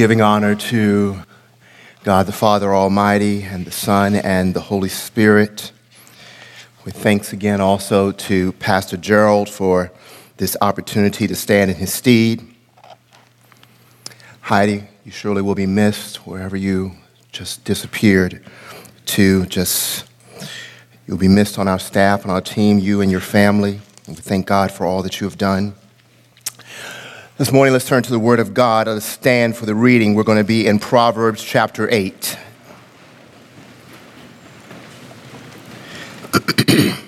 giving honor to God the Father Almighty and the Son and the Holy Spirit. With thanks again also to Pastor Gerald for this opportunity to stand in his stead. Heidi, you surely will be missed wherever you just disappeared to just you'll be missed on our staff and our team, you and your family. And we thank God for all that you have done. This morning, let's turn to the Word of God. Let's stand for the reading. We're going to be in Proverbs chapter 8.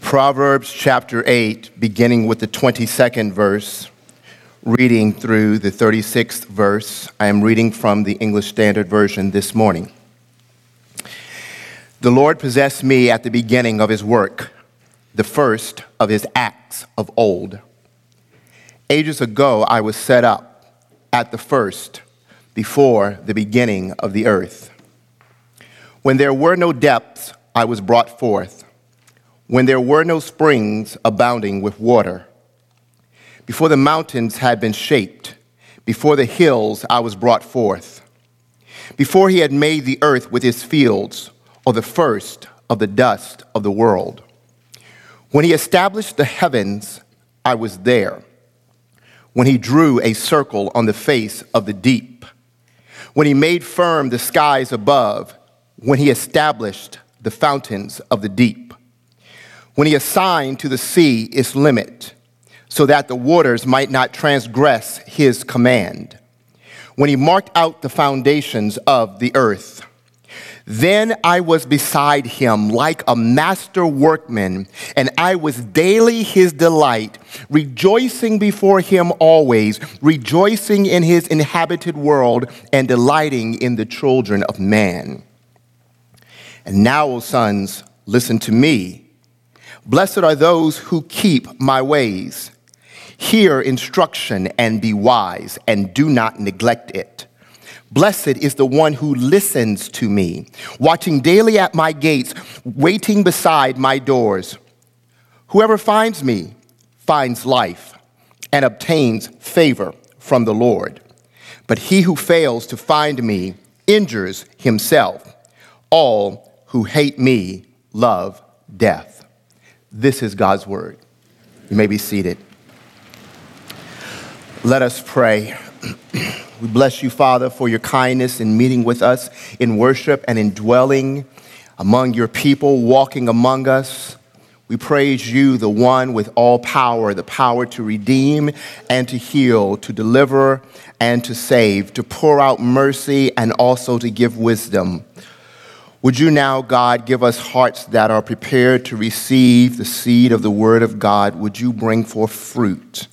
Proverbs chapter 8, beginning with the 22nd verse, reading through the 36th verse. I am reading from the English Standard Version this morning. The Lord possessed me at the beginning of his work the first of his acts of old. Ages ago, I was set up at the first, before the beginning of the earth. When there were no depths, I was brought forth. When there were no springs abounding with water. Before the mountains had been shaped, before the hills, I was brought forth. Before he had made the earth with its fields, or the first of the dust of the world. When he established the heavens, I was there. When he drew a circle on the face of the deep. When he made firm the skies above. When he established the fountains of the deep. When he assigned to the sea its limit, so that the waters might not transgress his command. When he marked out the foundations of the earth then I was beside him like a master workman, and I was daily his delight, rejoicing before him always, rejoicing in his inhabited world, and delighting in the children of man. And now, O sons, listen to me. Blessed are those who keep my ways. Hear instruction and be wise, and do not neglect it. Blessed is the one who listens to me, watching daily at my gates, waiting beside my doors. Whoever finds me finds life and obtains favor from the Lord. But he who fails to find me injures himself. All who hate me love death. This is God's word. You may be seated. Let us pray. We bless you, Father, for your kindness in meeting with us in worship and in dwelling among your people, walking among us. We praise you, the one with all power, the power to redeem and to heal, to deliver and to save, to pour out mercy and also to give wisdom. Would you now, God, give us hearts that are prepared to receive the seed of the Word of God? Would you bring forth fruit?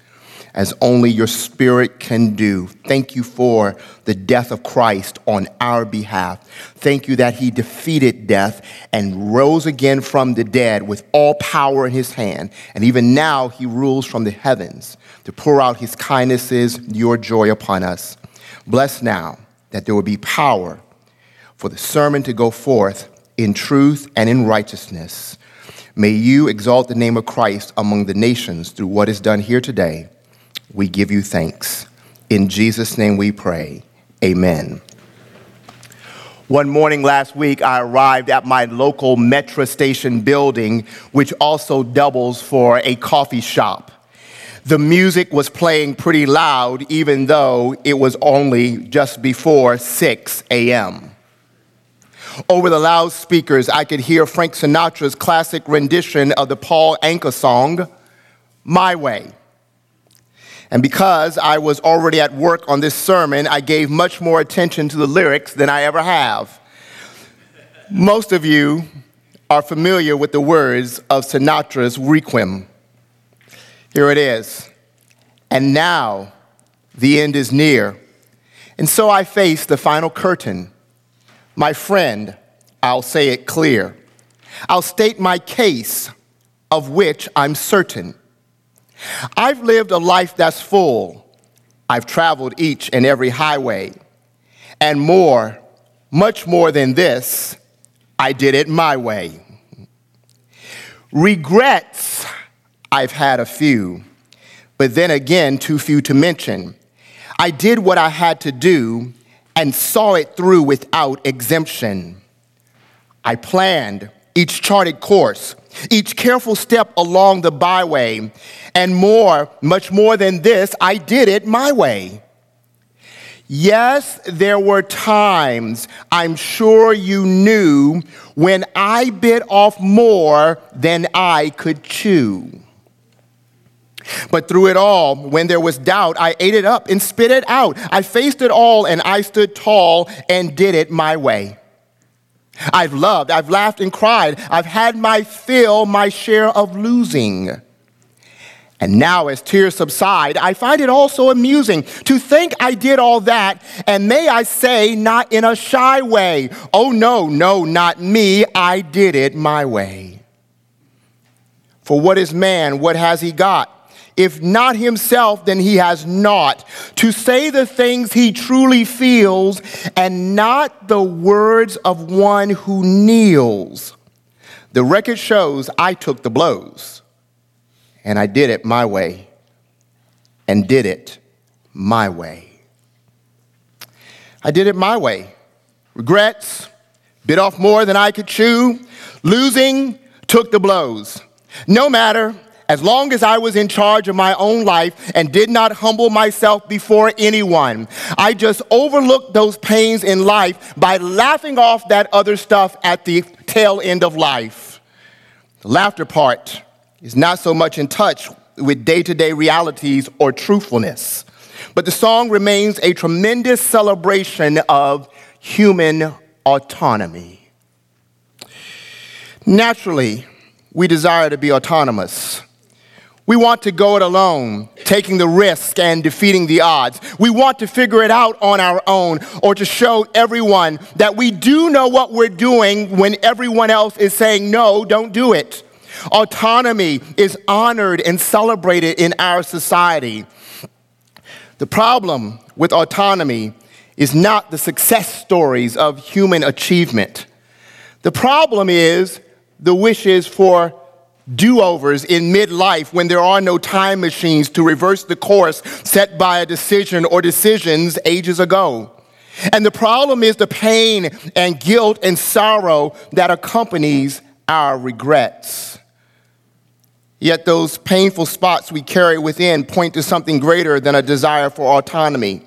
As only your spirit can do. Thank you for the death of Christ on our behalf. Thank you that he defeated death and rose again from the dead with all power in his hand. And even now he rules from the heavens to pour out his kindnesses, your joy upon us. Bless now that there will be power for the sermon to go forth in truth and in righteousness. May you exalt the name of Christ among the nations through what is done here today we give you thanks. In Jesus' name we pray. Amen. One morning last week, I arrived at my local metro station building, which also doubles for a coffee shop. The music was playing pretty loud, even though it was only just before 6 a.m. Over the loudspeakers, I could hear Frank Sinatra's classic rendition of the Paul Anka song, My Way. And because I was already at work on this sermon, I gave much more attention to the lyrics than I ever have. Most of you are familiar with the words of Sinatra's Requiem. Here it is. And now the end is near. And so I face the final curtain. My friend, I'll say it clear. I'll state my case, of which I'm certain. I've lived a life that's full. I've traveled each and every highway. And more, much more than this, I did it my way. Regrets, I've had a few, but then again, too few to mention. I did what I had to do and saw it through without exemption. I planned each charted course, each careful step along the byway, and more, much more than this, I did it my way. Yes, there were times I'm sure you knew when I bit off more than I could chew. But through it all, when there was doubt, I ate it up and spit it out. I faced it all and I stood tall and did it my way. I've loved, I've laughed and cried. I've had my fill, my share of losing. And now, as tears subside, I find it also amusing to think I did all that, and may I say, not in a shy way. Oh, no, no, not me. I did it my way. For what is man? What has he got? If not himself, then he has naught. To say the things he truly feels and not the words of one who kneels. The record shows I took the blows and I did it my way and did it my way. I did it my way. Regrets, bit off more than I could chew, losing, took the blows. No matter, as long as I was in charge of my own life and did not humble myself before anyone. I just overlooked those pains in life by laughing off that other stuff at the tail end of life. The laughter part is not so much in touch with day to day realities or truthfulness, but the song remains a tremendous celebration of human autonomy. Naturally, we desire to be autonomous. We want to go it alone, taking the risk and defeating the odds. We want to figure it out on our own or to show everyone that we do know what we're doing when everyone else is saying, no, don't do it. Autonomy is honored and celebrated in our society. The problem with autonomy is not the success stories of human achievement. The problem is the wishes for do overs in midlife when there are no time machines to reverse the course set by a decision or decisions ages ago. And the problem is the pain and guilt and sorrow that accompanies our regrets. Yet those painful spots we carry within point to something greater than a desire for autonomy.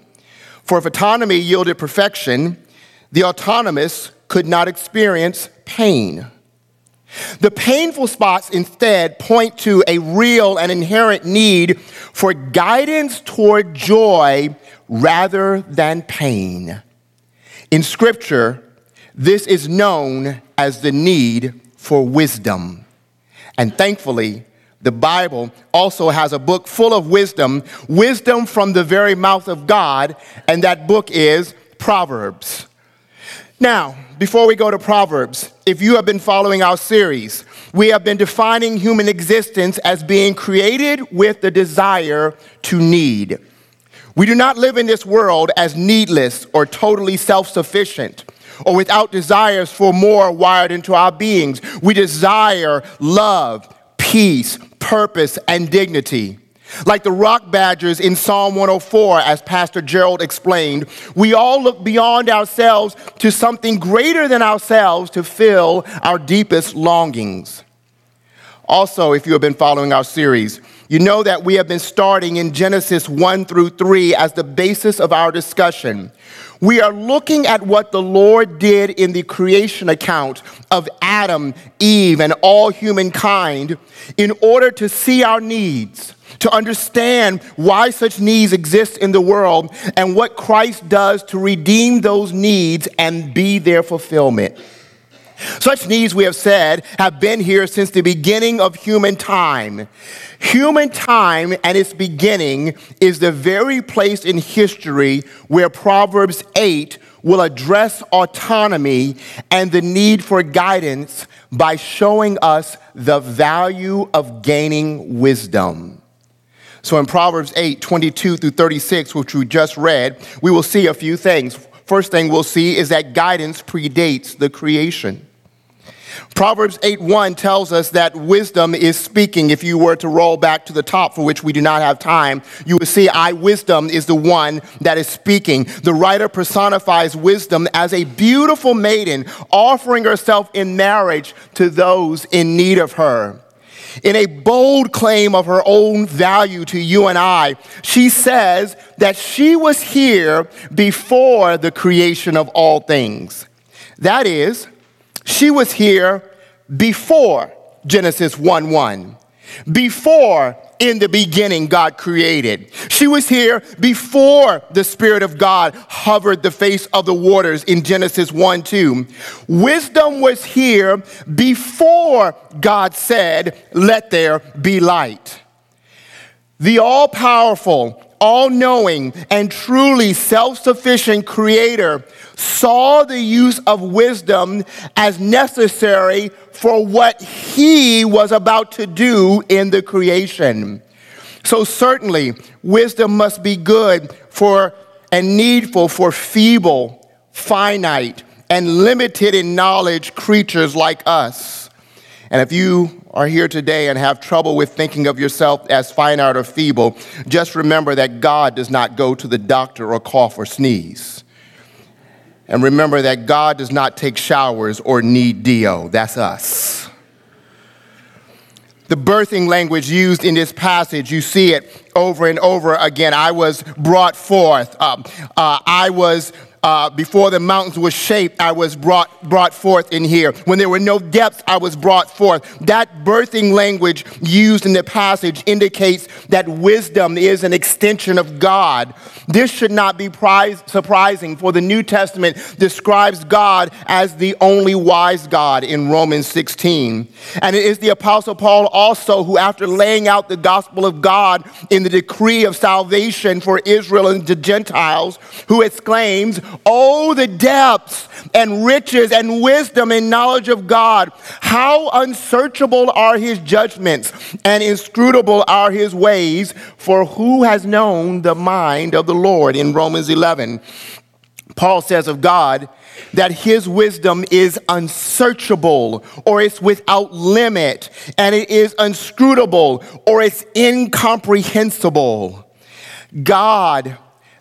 For if autonomy yielded perfection, the autonomous could not experience pain. The painful spots instead point to a real and inherent need for guidance toward joy rather than pain. In Scripture, this is known as the need for wisdom. And thankfully, the Bible also has a book full of wisdom, wisdom from the very mouth of God, and that book is Proverbs. Now, before we go to Proverbs, if you have been following our series, we have been defining human existence as being created with the desire to need. We do not live in this world as needless or totally self sufficient or without desires for more wired into our beings. We desire love, peace, purpose, and dignity. Like the rock badgers in Psalm 104, as Pastor Gerald explained, we all look beyond ourselves to something greater than ourselves to fill our deepest longings. Also, if you have been following our series, you know that we have been starting in Genesis 1 through 3 as the basis of our discussion. We are looking at what the Lord did in the creation account of Adam, Eve, and all humankind in order to see our needs, to understand why such needs exist in the world, and what Christ does to redeem those needs and be their fulfillment. Such needs, we have said, have been here since the beginning of human time. Human time and its beginning is the very place in history where Proverbs 8 will address autonomy and the need for guidance by showing us the value of gaining wisdom. So in Proverbs 8, 22 through 36, which we just read, we will see a few things. First thing we'll see is that guidance predates the creation. Proverbs 8:1 tells us that wisdom is speaking. If you were to roll back to the top, for which we do not have time, you would see I, wisdom, is the one that is speaking. The writer personifies wisdom as a beautiful maiden offering herself in marriage to those in need of her. In a bold claim of her own value to you and I, she says that she was here before the creation of all things. That is, she was here before Genesis 1 1. Before in the beginning God created. She was here before the Spirit of God hovered the face of the waters in Genesis 1 2. Wisdom was here before God said, Let there be light. The all powerful, all knowing, and truly self sufficient Creator saw the use of wisdom as necessary for what he was about to do in the creation. So, certainly, wisdom must be good for and needful for feeble, finite, and limited in knowledge creatures like us. And if you are here today and have trouble with thinking of yourself as finite or feeble, just remember that God does not go to the doctor or cough or sneeze. And remember that God does not take showers or need Dio. That's us. The birthing language used in this passage, you see it over and over again. I was brought forth. Uh, uh, I was uh, before the mountains were shaped, I was brought, brought forth in here. When there were no depths, I was brought forth. That birthing language used in the passage indicates that wisdom is an extension of God. This should not be prize, surprising, for the New Testament describes God as the only wise God in Romans 16. And it is the Apostle Paul also who, after laying out the gospel of God in the decree of salvation for Israel and the Gentiles, who exclaims, Oh, the depths and riches and wisdom and knowledge of God. How unsearchable are his judgments and inscrutable are his ways. For who has known the mind of the Lord in Romans 11? Paul says of God that his wisdom is unsearchable or it's without limit and it is unscrutable or it's incomprehensible. God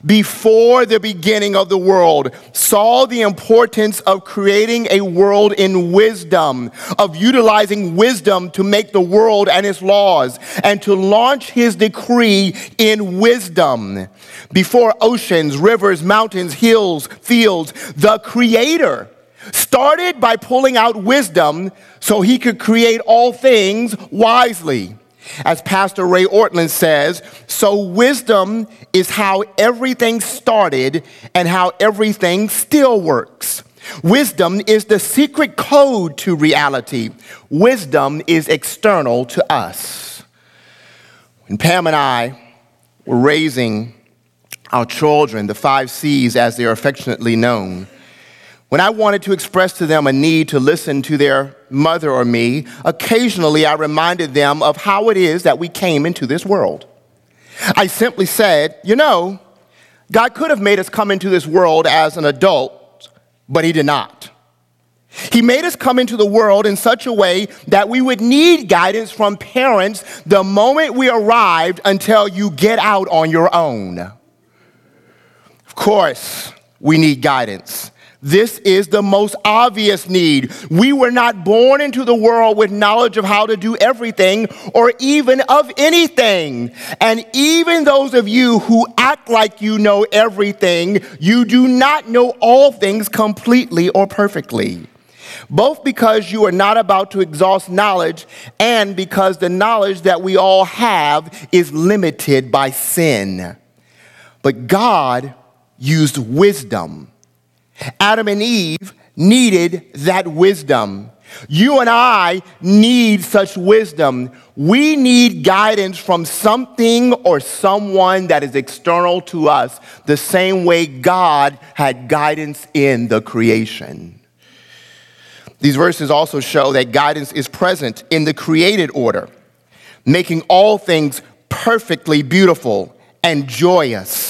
before the beginning of the world saw the importance of creating a world in wisdom, of utilizing wisdom to make the world and its laws, and to launch his decree in wisdom. Before oceans, rivers, mountains, hills, fields, the creator started by pulling out wisdom so he could create all things wisely. As Pastor Ray Ortlund says, so wisdom is how everything started and how everything still works. Wisdom is the secret code to reality. Wisdom is external to us. When Pam and I were raising our children, the five C's as they are affectionately known, when I wanted to express to them a need to listen to their mother or me, occasionally I reminded them of how it is that we came into this world. I simply said, you know, God could have made us come into this world as an adult, but He did not. He made us come into the world in such a way that we would need guidance from parents the moment we arrived until you get out on your own. Of course, we need guidance. This is the most obvious need. We were not born into the world with knowledge of how to do everything or even of anything. And even those of you who act like you know everything, you do not know all things completely or perfectly. Both because you are not about to exhaust knowledge and because the knowledge that we all have is limited by sin. But God used wisdom Adam and Eve needed that wisdom. You and I need such wisdom. We need guidance from something or someone that is external to us, the same way God had guidance in the creation. These verses also show that guidance is present in the created order, making all things perfectly beautiful and joyous.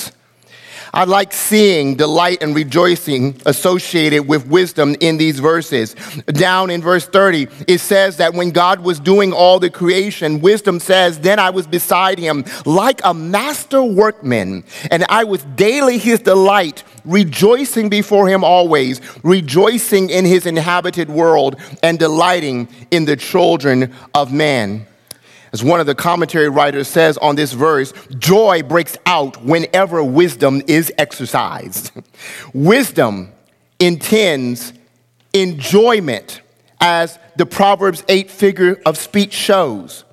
I like seeing delight and rejoicing associated with wisdom in these verses. Down in verse 30, it says that when God was doing all the creation, wisdom says, Then I was beside him like a master workman, and I was daily his delight, rejoicing before him always, rejoicing in his inhabited world, and delighting in the children of man. As one of the commentary writers says on this verse, joy breaks out whenever wisdom is exercised. wisdom intends enjoyment, as the Proverbs 8 figure of speech shows.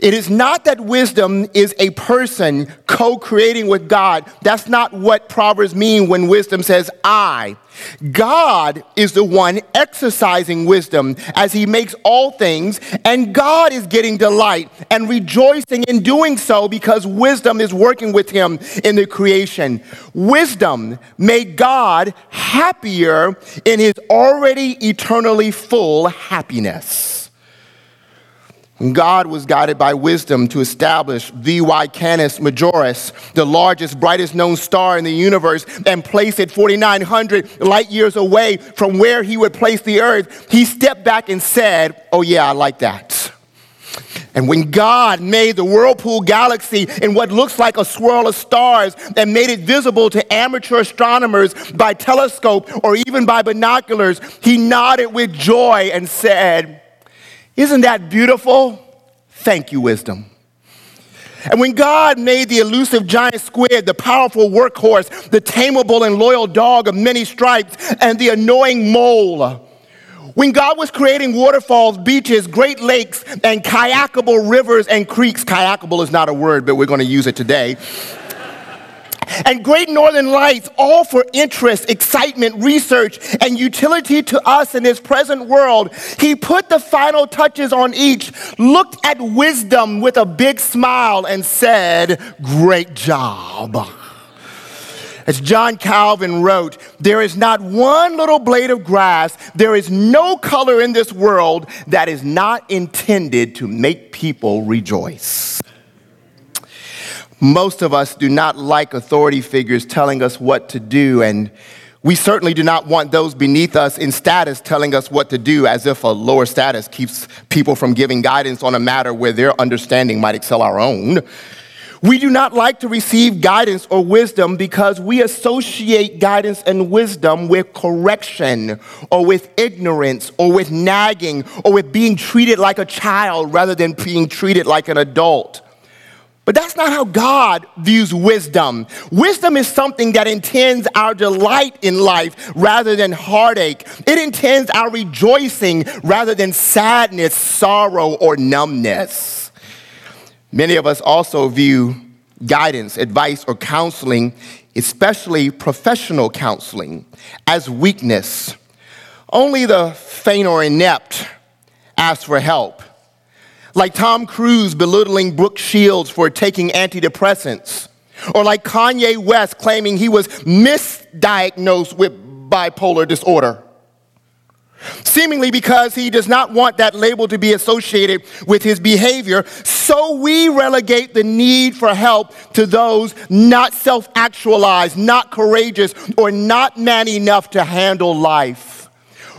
It is not that wisdom is a person co creating with God. That's not what Proverbs mean when wisdom says I. God is the one exercising wisdom as he makes all things, and God is getting delight and rejoicing in doing so because wisdom is working with him in the creation. Wisdom made God happier in his already eternally full happiness. God was guided by wisdom to establish VY Canis Majoris, the largest, brightest known star in the universe, and place it 4,900 light years away from where he would place the earth. He stepped back and said, Oh, yeah, I like that. And when God made the Whirlpool galaxy in what looks like a swirl of stars and made it visible to amateur astronomers by telescope or even by binoculars, he nodded with joy and said, isn't that beautiful? Thank you, wisdom. And when God made the elusive giant squid, the powerful workhorse, the tameable and loyal dog of many stripes, and the annoying mole, when God was creating waterfalls, beaches, great lakes, and kayakable rivers and creeks, kayakable is not a word, but we're going to use it today and Great Northern Lights, all for interest, excitement, research, and utility to us in this present world. He put the final touches on each, looked at wisdom with a big smile, and said, Great job. As John Calvin wrote, there is not one little blade of grass, there is no color in this world that is not intended to make people rejoice. Most of us do not like authority figures telling us what to do, and we certainly do not want those beneath us in status telling us what to do, as if a lower status keeps people from giving guidance on a matter where their understanding might excel our own. We do not like to receive guidance or wisdom because we associate guidance and wisdom with correction or with ignorance or with nagging or with being treated like a child rather than being treated like an adult. But that's not how God views wisdom. Wisdom is something that intends our delight in life rather than heartache. It intends our rejoicing rather than sadness, sorrow, or numbness. Many of us also view guidance, advice, or counseling, especially professional counseling, as weakness. Only the faint or inept ask for help. Like Tom Cruise belittling Brooke Shields for taking antidepressants. Or like Kanye West claiming he was misdiagnosed with bipolar disorder. Seemingly because he does not want that label to be associated with his behavior, so we relegate the need for help to those not self actualized, not courageous, or not man enough to handle life.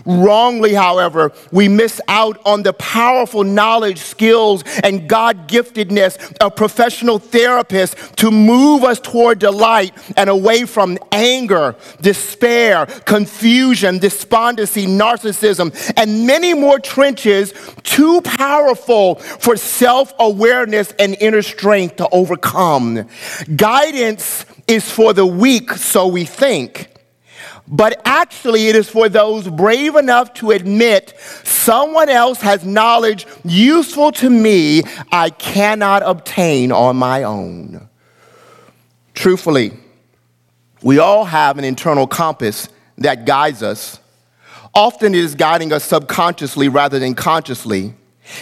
Wrongly, however, we miss out on the powerful knowledge, skills, and God giftedness of professional therapists to move us toward delight and away from anger, despair, confusion, despondency, narcissism, and many more trenches too powerful for self awareness and inner strength to overcome. Guidance is for the weak, so we think but actually it is for those brave enough to admit someone else has knowledge useful to me I cannot obtain on my own. Truthfully, we all have an internal compass that guides us. Often it is guiding us subconsciously rather than consciously.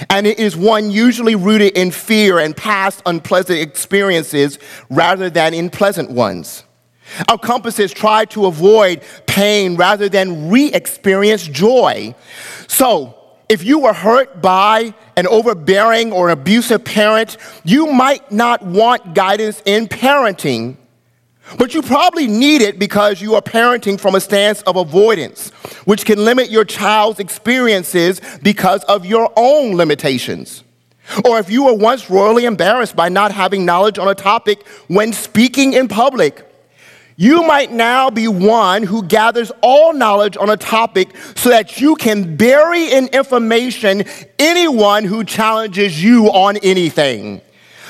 And it is one usually rooted in fear and past unpleasant experiences rather than in pleasant ones. Our compasses try to avoid pain rather than re experience joy. So, if you were hurt by an overbearing or abusive parent, you might not want guidance in parenting. But you probably need it because you are parenting from a stance of avoidance, which can limit your child's experiences because of your own limitations. Or if you were once royally embarrassed by not having knowledge on a topic when speaking in public, you might now be one who gathers all knowledge on a topic so that you can bury in information anyone who challenges you on anything.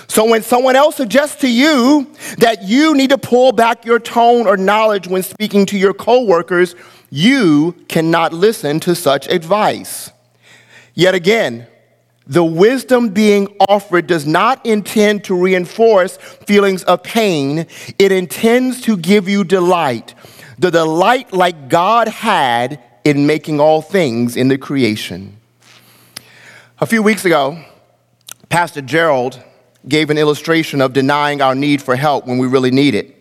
So when someone else suggests to you that you need to pull back your tone or knowledge when speaking to your coworkers, you cannot listen to such advice. Yet again, the wisdom being offered does not intend to reinforce feelings of pain, it intends to give you delight. The delight like God had in making all things in the creation. A few weeks ago, Pastor Gerald gave an illustration of denying our need for help when we really need it.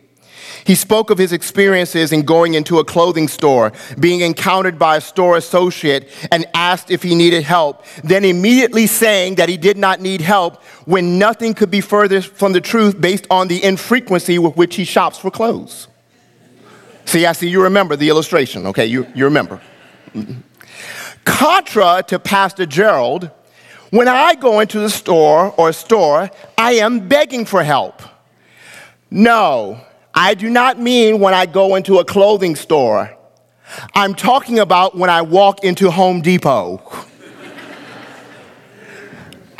He spoke of his experiences in going into a clothing store, being encountered by a store associate and asked if he needed help, then immediately saying that he did not need help when nothing could be further from the truth based on the infrequency with which he shops for clothes. See, I see you remember the illustration, okay? You, you remember. Contra to Pastor Gerald, when I go into the store or store, I am begging for help. No, I do not mean when I go into a clothing store. I'm talking about when I walk into Home Depot.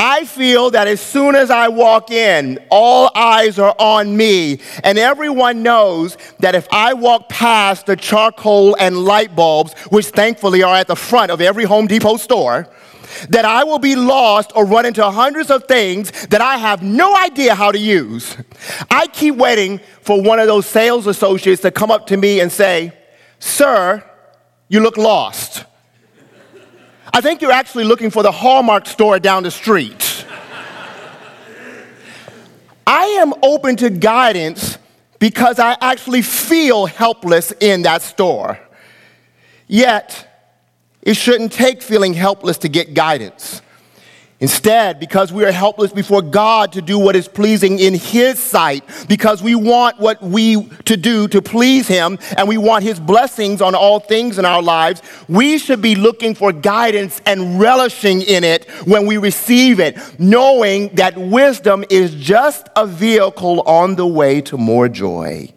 I feel that as soon as I walk in, all eyes are on me, and everyone knows that if I walk past the charcoal and light bulbs, which thankfully are at the front of every Home Depot store, that I will be lost or run into hundreds of things that I have no idea how to use. I keep waiting for one of those sales associates to come up to me and say, Sir, you look lost. I think you're actually looking for the Hallmark store down the street. I am open to guidance because I actually feel helpless in that store. Yet, it shouldn't take feeling helpless to get guidance. Instead, because we are helpless before God to do what is pleasing in His sight, because we want what we to do to please Him and we want His blessings on all things in our lives, we should be looking for guidance and relishing in it when we receive it, knowing that wisdom is just a vehicle on the way to more joy.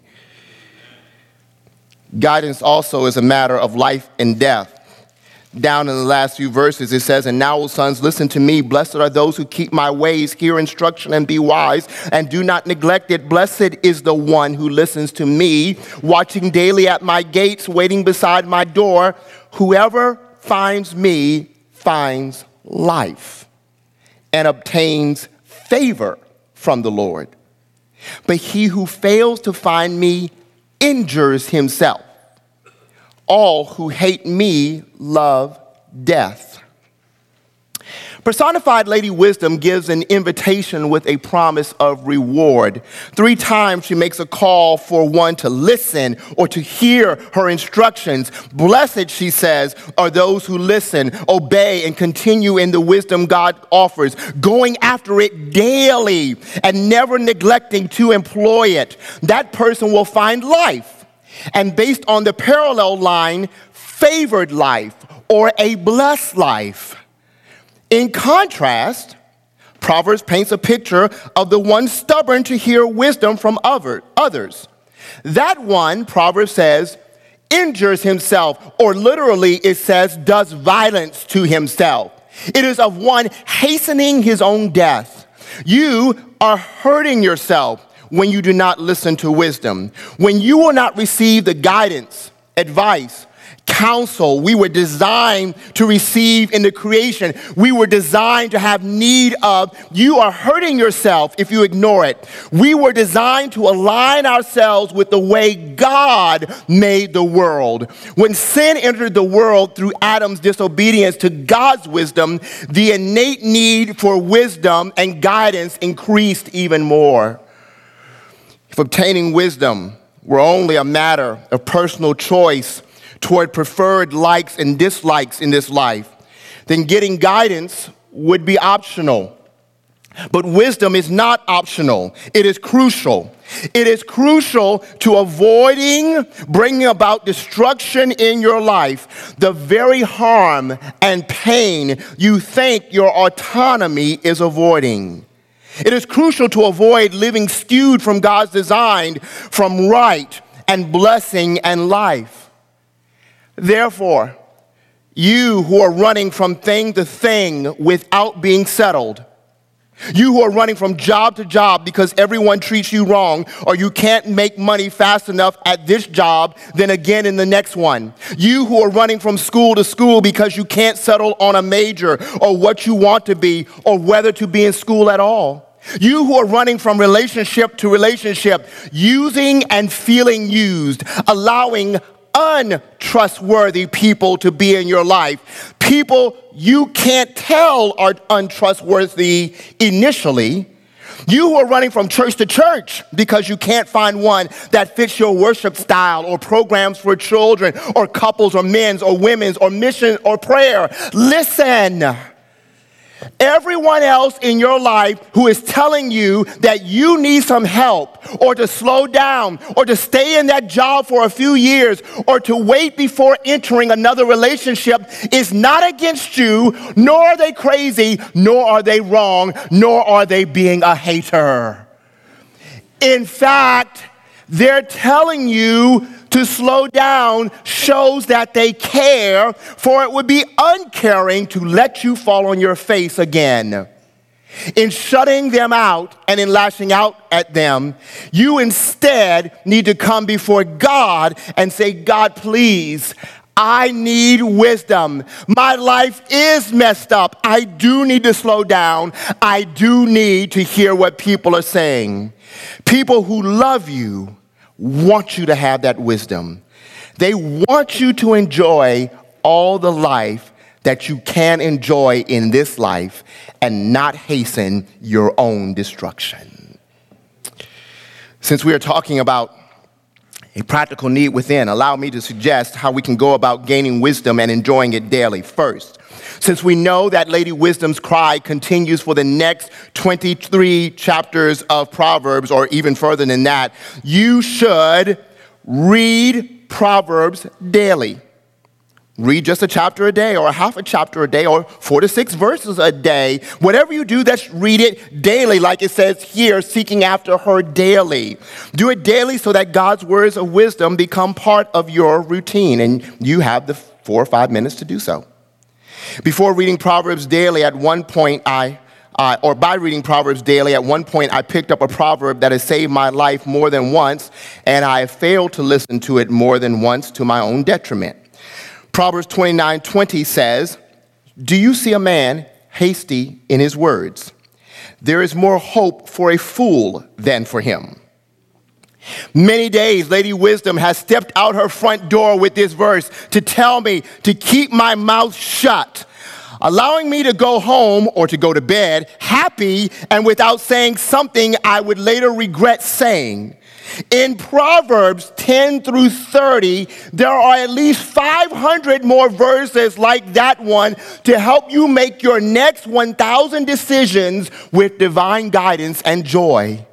Guidance also is a matter of life and death down in the last few verses, it says, And now, O sons, listen to me. Blessed are those who keep my ways, hear instruction, and be wise, and do not neglect it. Blessed is the one who listens to me, watching daily at my gates, waiting beside my door. Whoever finds me finds life and obtains favor from the Lord. But he who fails to find me injures himself all who hate me love death. Personified Lady Wisdom gives an invitation with a promise of reward. Three times she makes a call for one to listen or to hear her instructions. Blessed, she says, are those who listen, obey, and continue in the wisdom God offers, going after it daily and never neglecting to employ it. That person will find life and based on the parallel line, favored life or a blessed life. In contrast, Proverbs paints a picture of the one stubborn to hear wisdom from other, others. That one, Proverbs says, injures himself, or literally it says, does violence to himself. It is of one hastening his own death. You are hurting yourself when you do not listen to wisdom, when you will not receive the guidance, advice, counsel we were designed to receive in the creation. We were designed to have need of. You are hurting yourself if you ignore it. We were designed to align ourselves with the way God made the world. When sin entered the world through Adam's disobedience to God's wisdom, the innate need for wisdom and guidance increased even more. If obtaining wisdom were only a matter of personal choice toward preferred likes and dislikes in this life, then getting guidance would be optional. But wisdom is not optional, it is crucial. It is crucial to avoiding bringing about destruction in your life, the very harm and pain you think your autonomy is avoiding. It is crucial to avoid living skewed from God's design, from right and blessing and life. Therefore, you who are running from thing to thing without being settled, you who are running from job to job because everyone treats you wrong, or you can't make money fast enough at this job, then again in the next one. You who are running from school to school because you can't settle on a major or what you want to be or whether to be in school at all. You who are running from relationship to relationship, using and feeling used, allowing untrustworthy people to be in your life. People you can't tell are untrustworthy initially. You who are running from church to church because you can't find one that fits your worship style or programs for children or couples or men's or women's or mission or prayer. Listen. Everyone else in your life who is telling you that you need some help or to slow down or to stay in that job for a few years or to wait before entering another relationship is not against you, nor are they crazy, nor are they wrong, nor are they being a hater. In fact, they're telling you to slow down shows that they care, for it would be uncaring to let you fall on your face again. In shutting them out and in lashing out at them, you instead need to come before God and say, God, please, I need wisdom. My life is messed up. I do need to slow down. I do need to hear what people are saying. People who love you want you to have that wisdom. They want you to enjoy all the life that you can enjoy in this life and not hasten your own destruction. Since we are talking about a practical need within, allow me to suggest how we can go about gaining wisdom and enjoying it daily. First, since we know that Lady Wisdom's cry continues for the next 23 chapters of Proverbs, or even further than that, you should read Proverbs daily. Read just a chapter a day, or a half a chapter a day, or four to six verses a day. Whatever you do, just read it daily, like it says here, seeking after her daily. Do it daily so that God's words of wisdom become part of your routine, and you have the four or five minutes to do so. Before reading Proverbs daily, at one point, I, uh, or by reading Proverbs daily, at one point, I picked up a proverb that has saved my life more than once, and I failed to listen to it more than once to my own detriment. Proverbs 29 20 says, Do you see a man hasty in his words? There is more hope for a fool than for him. Many days, Lady Wisdom has stepped out her front door with this verse to tell me to keep my mouth shut, allowing me to go home or to go to bed happy and without saying something I would later regret saying. In Proverbs 10 through 30, there are at least 500 more verses like that one to help you make your next 1,000 decisions with divine guidance and joy.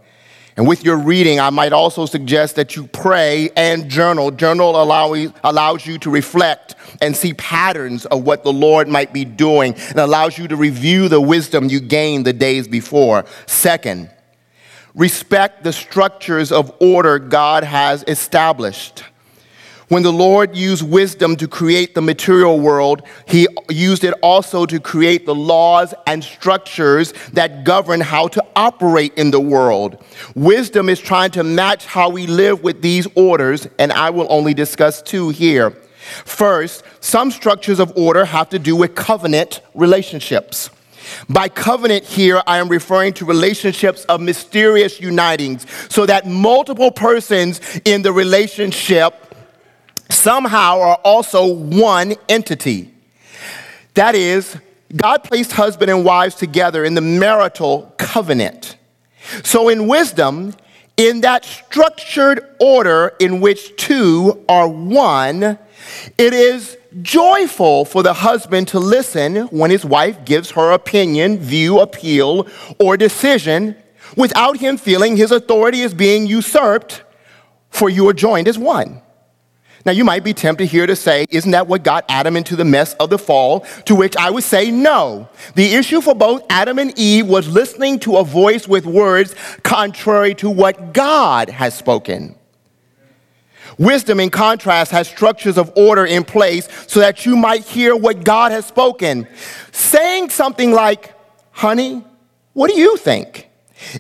And with your reading, I might also suggest that you pray and journal. Journal allow, allows you to reflect and see patterns of what the Lord might be doing and allows you to review the wisdom you gained the days before. Second, respect the structures of order God has established. When the Lord used wisdom to create the material world, He used it also to create the laws and structures that govern how to operate in the world. Wisdom is trying to match how we live with these orders, and I will only discuss two here. First, some structures of order have to do with covenant relationships. By covenant here, I am referring to relationships of mysterious unitings, so that multiple persons in the relationship somehow are also one entity. That is, God placed husband and wives together in the marital covenant. So, in wisdom, in that structured order in which two are one, it is joyful for the husband to listen when his wife gives her opinion, view, appeal, or decision without him feeling his authority is being usurped, for you are joined as one. Now, you might be tempted here to say, isn't that what got Adam into the mess of the fall? To which I would say, no. The issue for both Adam and Eve was listening to a voice with words contrary to what God has spoken. Wisdom, in contrast, has structures of order in place so that you might hear what God has spoken. Saying something like, honey, what do you think?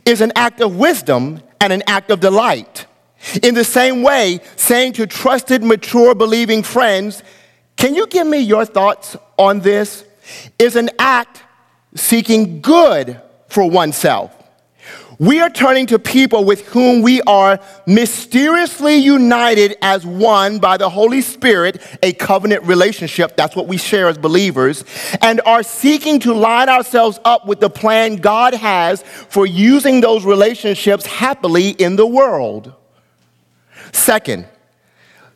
is an act of wisdom and an act of delight. In the same way, saying to trusted, mature, believing friends, Can you give me your thoughts on this? is an act seeking good for oneself. We are turning to people with whom we are mysteriously united as one by the Holy Spirit, a covenant relationship. That's what we share as believers, and are seeking to line ourselves up with the plan God has for using those relationships happily in the world. Second,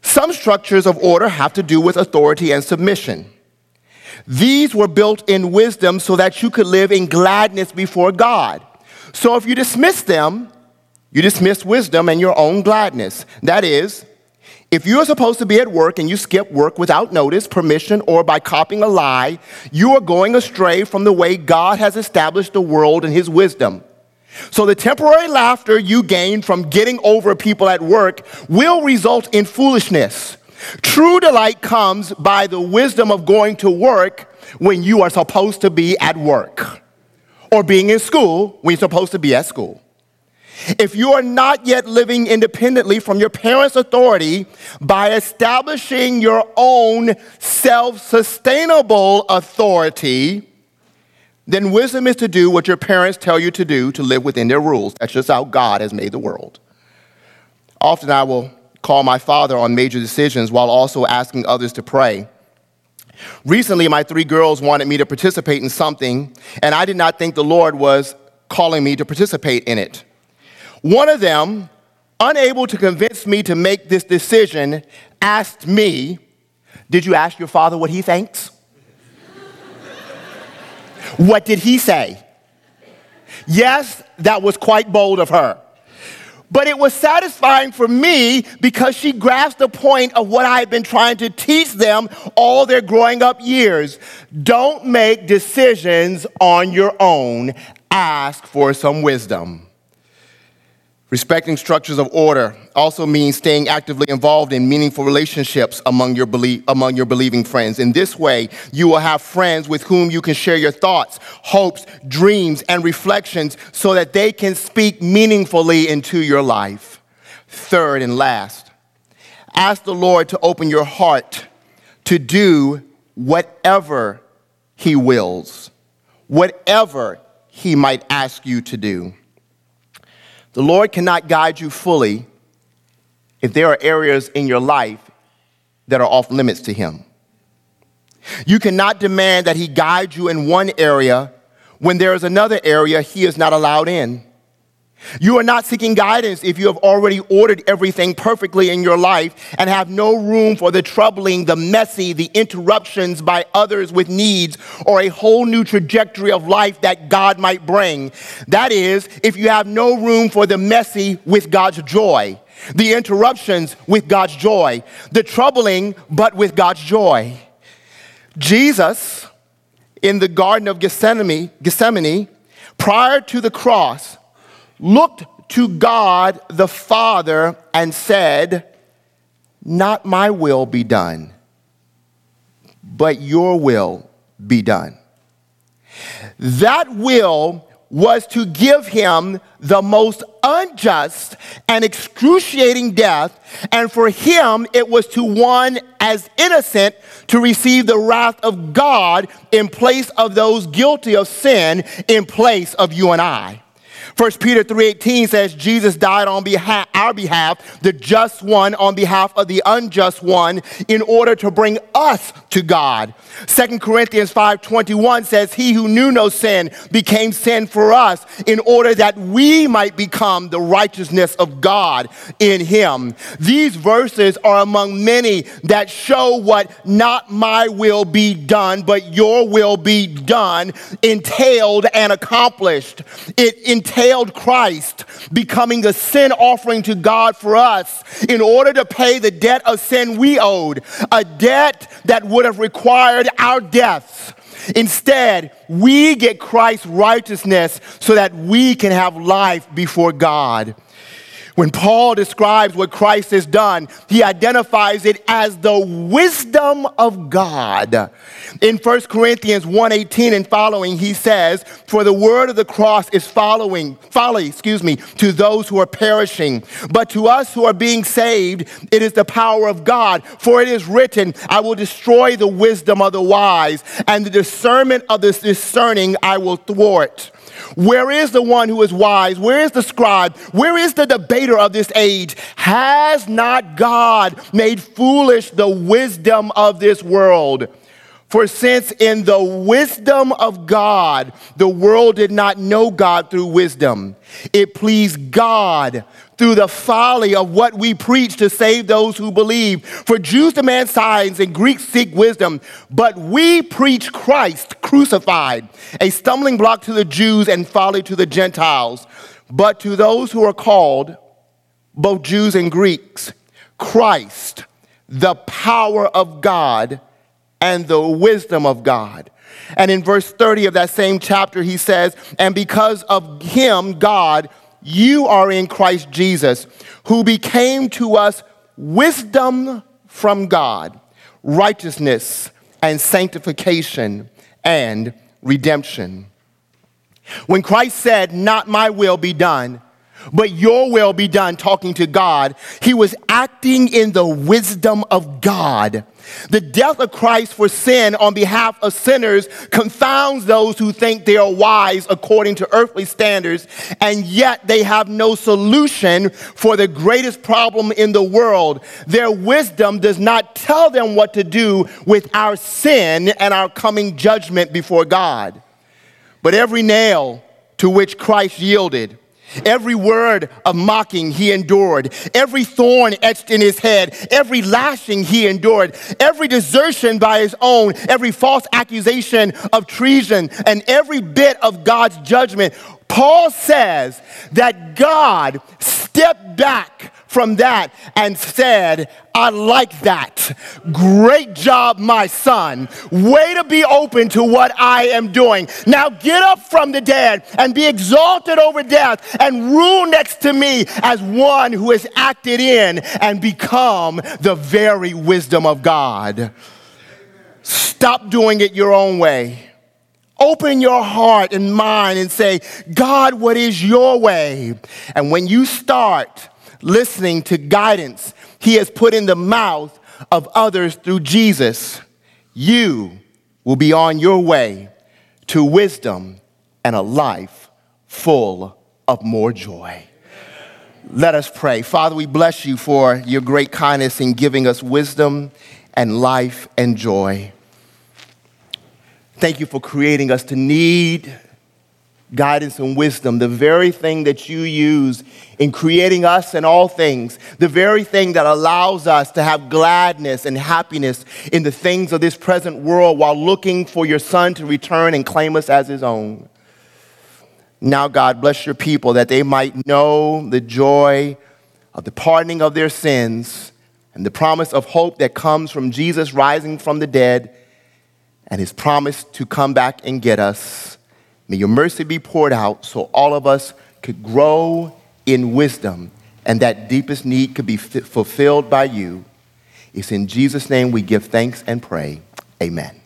some structures of order have to do with authority and submission. These were built in wisdom so that you could live in gladness before God. So if you dismiss them, you dismiss wisdom and your own gladness. That is, if you are supposed to be at work and you skip work without notice, permission, or by copying a lie, you are going astray from the way God has established the world and his wisdom. So the temporary laughter you gain from getting over people at work will result in foolishness. True delight comes by the wisdom of going to work when you are supposed to be at work or being in school when you're supposed to be at school. If you are not yet living independently from your parents' authority by establishing your own self sustainable authority, then wisdom is to do what your parents tell you to do to live within their rules. That's just how God has made the world. Often I will call my father on major decisions while also asking others to pray. Recently, my three girls wanted me to participate in something, and I did not think the Lord was calling me to participate in it. One of them, unable to convince me to make this decision, asked me, Did you ask your father what he thinks? What did he say? Yes, that was quite bold of her. But it was satisfying for me because she grasped the point of what I had been trying to teach them all their growing up years. Don't make decisions on your own, ask for some wisdom. Respecting structures of order also means staying actively involved in meaningful relationships among your, among your believing friends. In this way, you will have friends with whom you can share your thoughts, hopes, dreams, and reflections so that they can speak meaningfully into your life. Third and last, ask the Lord to open your heart to do whatever He wills, whatever He might ask you to do. The Lord cannot guide you fully if there are areas in your life that are off limits to Him. You cannot demand that He guide you in one area when there is another area He is not allowed in. You are not seeking guidance if you have already ordered everything perfectly in your life and have no room for the troubling, the messy, the interruptions by others with needs or a whole new trajectory of life that God might bring. That is, if you have no room for the messy with God's joy, the interruptions with God's joy, the troubling but with God's joy. Jesus in the Garden of Gethsemane, Gethsemane prior to the cross, looked to God the Father and said, Not my will be done, but your will be done. That will was to give him the most unjust and excruciating death, and for him it was to one as innocent to receive the wrath of God in place of those guilty of sin, in place of you and I. 1 Peter 3:18 says Jesus died on behalf, our behalf, the just one on behalf of the unjust one in order to bring us to God. 2 Corinthians 5:21 says he who knew no sin became sin for us in order that we might become the righteousness of God in him. These verses are among many that show what not my will be done but your will be done entailed and accomplished. It entailed Christ becoming the sin offering to God for us in order to pay the debt of sin we owed, a debt that would have required our deaths. Instead, we get Christ's righteousness so that we can have life before God. When Paul describes what Christ has done, he identifies it as the wisdom of God. In 1 Corinthians 1:18 and following, he says, "For the word of the cross is following folly, excuse me, to those who are perishing, but to us who are being saved, it is the power of God. For it is written, I will destroy the wisdom of the wise, and the discernment of the discerning I will thwart." Where is the one who is wise? Where is the scribe? Where is the debater of this age? Has not God made foolish the wisdom of this world? For since in the wisdom of God, the world did not know God through wisdom, it pleased God through the folly of what we preach to save those who believe. For Jews demand signs and Greeks seek wisdom, but we preach Christ crucified, a stumbling block to the Jews and folly to the Gentiles. But to those who are called, both Jews and Greeks, Christ, the power of God and the wisdom of God. And in verse 30 of that same chapter, he says, And because of him, God, you are in Christ Jesus, who became to us wisdom from God, righteousness and sanctification and redemption. When Christ said, Not my will be done, but your will be done, talking to God, he was acting in the wisdom of God. The death of Christ for sin on behalf of sinners confounds those who think they are wise according to earthly standards, and yet they have no solution for the greatest problem in the world. Their wisdom does not tell them what to do with our sin and our coming judgment before God. But every nail to which Christ yielded, Every word of mocking he endured, every thorn etched in his head, every lashing he endured, every desertion by his own, every false accusation of treason, and every bit of God's judgment. Paul says that God stepped back from that and said, I like that. Great job, my son. Way to be open to what I am doing. Now get up from the dead and be exalted over death and rule next to me as one who has acted in and become the very wisdom of God. Stop doing it your own way. Open your heart and mind and say, God, what is your way? And when you start, listening to guidance he has put in the mouth of others through Jesus, you will be on your way to wisdom and a life full of more joy. Let us pray. Father, we bless you for your great kindness in giving us wisdom and life and joy. Thank you for creating us to need guidance and wisdom, the very thing that you use in creating us and all things, the very thing that allows us to have gladness and happiness in the things of this present world while looking for your Son to return and claim us as his own. Now, God, bless your people that they might know the joy of the pardoning of their sins and the promise of hope that comes from Jesus rising from the dead and his promise to come back and get us. May your mercy be poured out so all of us could grow in wisdom and that deepest need could be fulfilled by you. It's in Jesus' name we give thanks and pray. Amen.